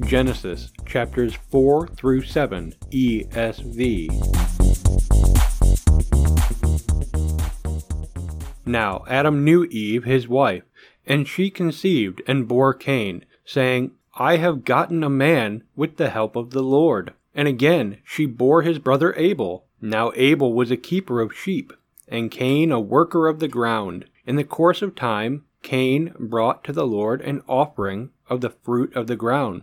Genesis chapters 4 through 7 ESV. Now Adam knew Eve, his wife, and she conceived and bore Cain, saying, I have gotten a man with the help of the Lord. And again she bore his brother Abel. Now Abel was a keeper of sheep, and Cain a worker of the ground. In the course of time, Cain brought to the Lord an offering of the fruit of the ground.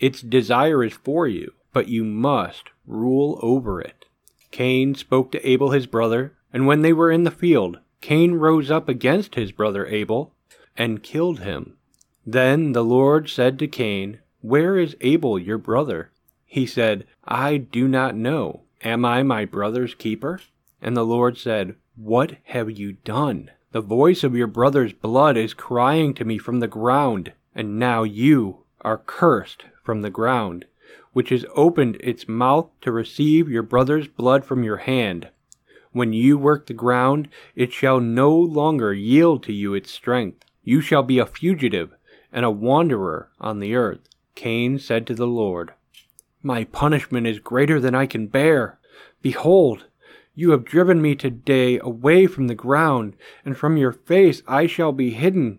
Its desire is for you, but you must rule over it. Cain spoke to Abel his brother, and when they were in the field, Cain rose up against his brother Abel and killed him. Then the Lord said to Cain, Where is Abel your brother? He said, I do not know. Am I my brother's keeper? And the Lord said, What have you done? The voice of your brother's blood is crying to me from the ground, and now you are cursed from the ground, which has opened its mouth to receive your brother's blood from your hand. When you work the ground, it shall no longer yield to you its strength. You shall be a fugitive and a wanderer on the earth. Cain said to the Lord, My punishment is greater than I can bear. Behold, you have driven me today away from the ground, and from your face I shall be hidden.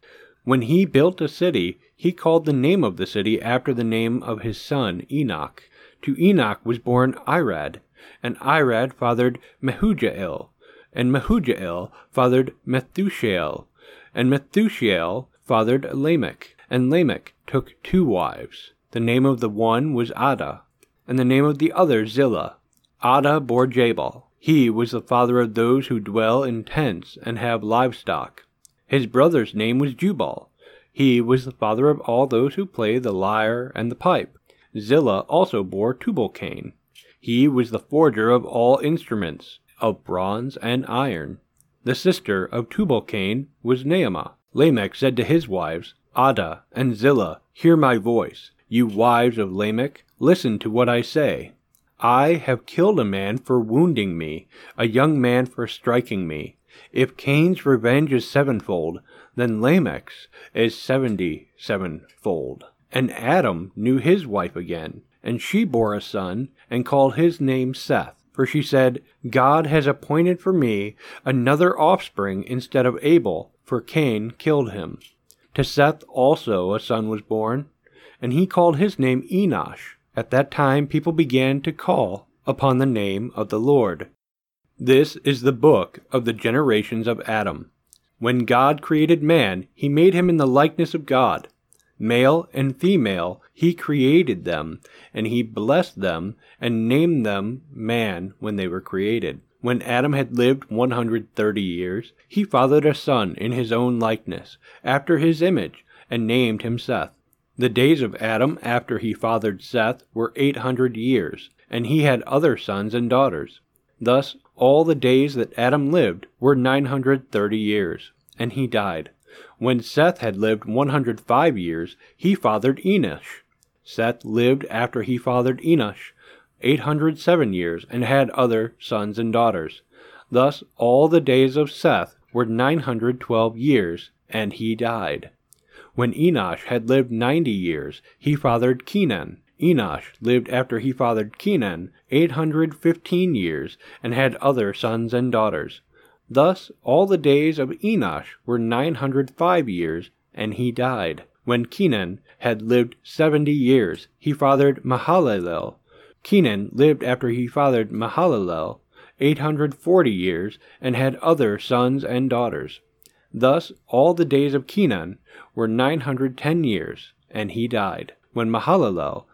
When he built a city, he called the name of the city after the name of his son Enoch. To Enoch was born Irad, and Irad fathered Mehujael, and Mehujael fathered Methushael, and Methushael fathered Lamech, and Lamech took two wives. The name of the one was Adah, and the name of the other Zillah. Adah bore Jabal. He was the father of those who dwell in tents and have livestock. His brother's name was Jubal. He was the father of all those who play the lyre and the pipe. Zillah also bore Tubal-Cain. He was the forger of all instruments, of bronze and iron. The sister of Tubal-Cain was Naamah. Lamech said to his wives, Adah and Zillah, Hear my voice. You wives of Lamech, listen to what I say. I have killed a man for wounding me, a young man for striking me. If Cain's revenge is sevenfold, then Lamech's is seventy sevenfold. And Adam knew his wife again, and she bore a son, and called his name Seth. For she said, God has appointed for me another offspring instead of Abel, for Cain killed him. To Seth also a son was born, and he called his name Enosh. At that time people began to call upon the name of the Lord. This is the book of the generations of Adam. When God created man, he made him in the likeness of God. Male and female, he created them, and he blessed them and named them man when they were created. When Adam had lived 130 years, he fathered a son in his own likeness, after his image, and named him Seth. The days of Adam after he fathered Seth were 800 years, and he had other sons and daughters. Thus, all the days that Adam lived were 930 years, and he died. When Seth had lived 105 years, he fathered Enosh. Seth lived after he fathered Enosh 807 years and had other sons and daughters. Thus all the days of Seth were 912 years, and he died. When Enosh had lived 90 years, he fathered Kenan. Enosh lived after he fathered Kenan 815 years and had other sons and daughters. Thus all the days of Enosh were 905 years, and he died. When Kenan had lived seventy years, he fathered Mahalalel. Kenan lived after he fathered Mahalalel 840 years, and had other sons and daughters. Thus all the days of Kenan were 910 years, and he died. When Mahalalel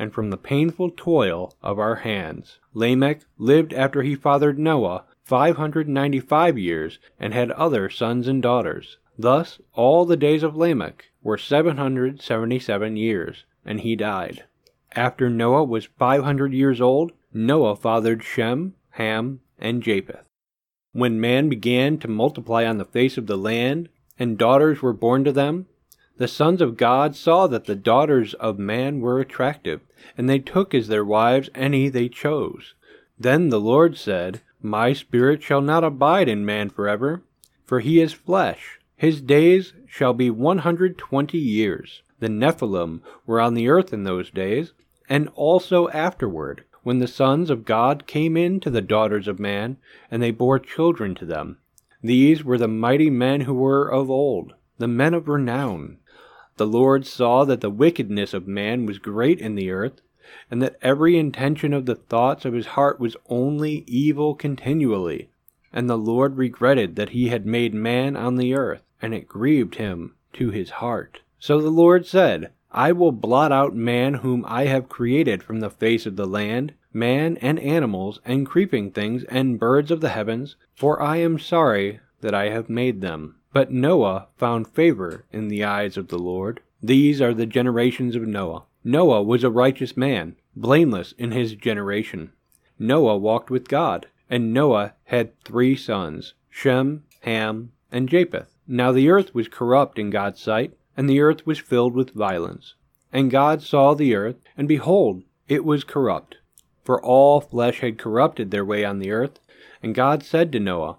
and from the painful toil of our hands. Lamech lived after he fathered Noah 595 years, and had other sons and daughters. Thus all the days of Lamech were 777 years, and he died. After Noah was 500 years old, Noah fathered Shem, Ham, and Japheth. When man began to multiply on the face of the land, and daughters were born to them, the sons of God saw that the daughters of man were attractive, and they took as their wives any they chose. Then the Lord said, My spirit shall not abide in man forever, for he is flesh. His days shall be one hundred twenty years. The Nephilim were on the earth in those days, and also afterward when the sons of God came in to the daughters of man, and they bore children to them. These were the mighty men who were of old, the men of renown. The Lord saw that the wickedness of man was great in the earth, and that every intention of the thoughts of his heart was only evil continually. And the Lord regretted that he had made man on the earth, and it grieved him to his heart. So the Lord said, I will blot out man whom I have created from the face of the land, man and animals, and creeping things, and birds of the heavens, for I am sorry that I have made them. But Noah found favor in the eyes of the Lord. These are the generations of Noah. Noah was a righteous man, blameless in his generation. Noah walked with God, and Noah had three sons, Shem, Ham, and Japheth. Now the earth was corrupt in God's sight and the earth was filled with violence. And God saw the earth, and behold, it was corrupt, for all flesh had corrupted their way on the earth. And God said to Noah,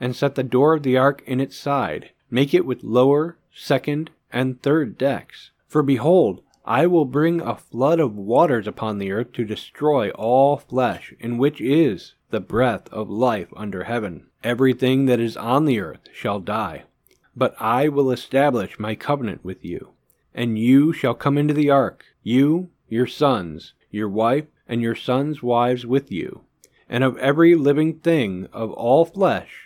and set the door of the ark in its side. Make it with lower, second, and third decks. For behold, I will bring a flood of waters upon the earth to destroy all flesh, in which is the breath of life under heaven. Everything that is on the earth shall die. But I will establish my covenant with you and you shall come into the ark, you, your sons, your wife, and your sons' wives with you. And of every living thing of all flesh,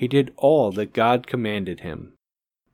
He did all that God commanded him.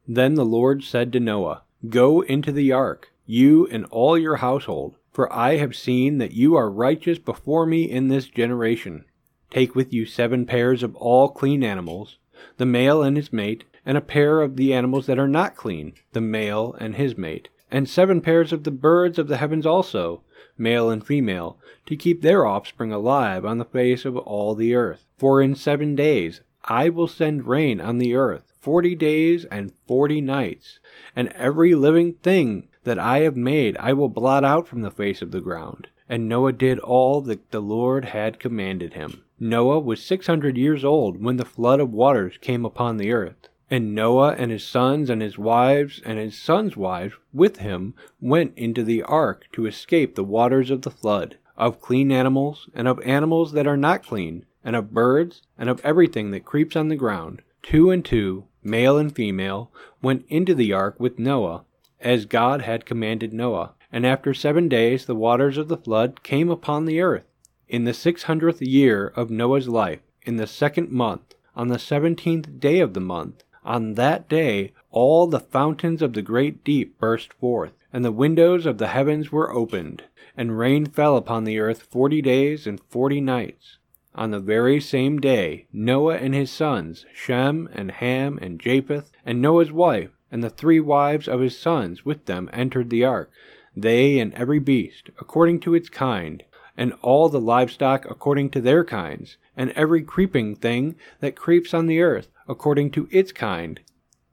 Then the Lord said to Noah, Go into the ark, you and all your household, for I have seen that you are righteous before me in this generation. Take with you seven pairs of all clean animals, the male and his mate, and a pair of the animals that are not clean, the male and his mate, and seven pairs of the birds of the heavens also, male and female, to keep their offspring alive on the face of all the earth. For in seven days I will send rain on the earth, forty days and forty nights, and every living thing that I have made I will blot out from the face of the ground. And Noah did all that the Lord had commanded him. Noah was six hundred years old when the flood of waters came upon the earth. And Noah and his sons and his wives and his sons' wives with him went into the ark to escape the waters of the flood, of clean animals, and of animals that are not clean, and of birds, and of everything that creeps on the ground. Two and two, male and female, went into the ark with Noah, as God had commanded Noah. And after seven days the waters of the flood came upon the earth. In the six hundredth year of Noah's life, in the second month, on the seventeenth day of the month, on that day all the fountains of the great deep burst forth, and the windows of the heavens were opened, and rain fell upon the earth forty days and forty nights. On the very same day Noah and his sons, Shem and Ham and Japheth, and Noah's wife, and the three wives of his sons with them entered the ark, they and every beast, according to its kind, and all the livestock according to their kinds, and every creeping thing that creeps on the earth according to its kind,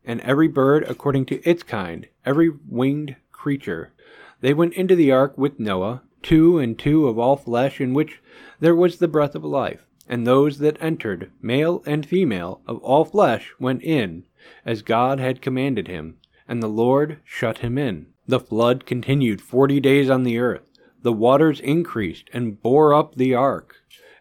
and every bird according to its kind, every winged creature. They went into the ark with Noah, two and two of all flesh, in which there was the breath of life. And those that entered, male and female, of all flesh, went in, as God had commanded him, and the Lord shut him in. The flood continued forty days on the earth. The waters increased and bore up the ark,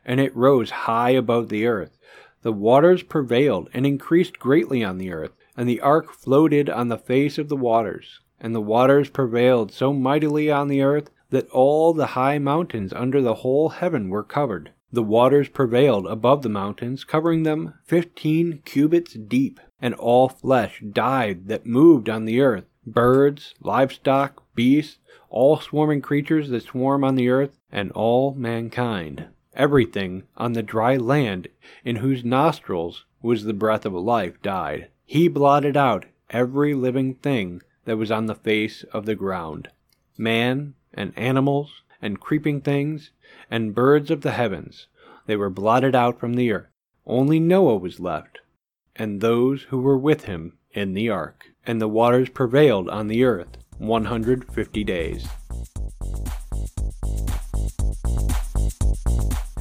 and it rose high above the earth. The waters prevailed and increased greatly on the earth, and the ark floated on the face of the waters. And the waters prevailed so mightily on the earth that all the high mountains under the whole heaven were covered. The waters prevailed above the mountains, covering them fifteen cubits deep, and all flesh died that moved on the earth birds, livestock, beasts, all swarming creatures that swarm on the earth, and all mankind everything on the dry land in whose nostrils was the breath of life died. He blotted out every living thing that was on the face of the ground man, and animals, and creeping things, and birds of the heavens. They were blotted out from the earth. Only Noah was left, and those who were with him in the ark. And the waters prevailed on the earth 150 days.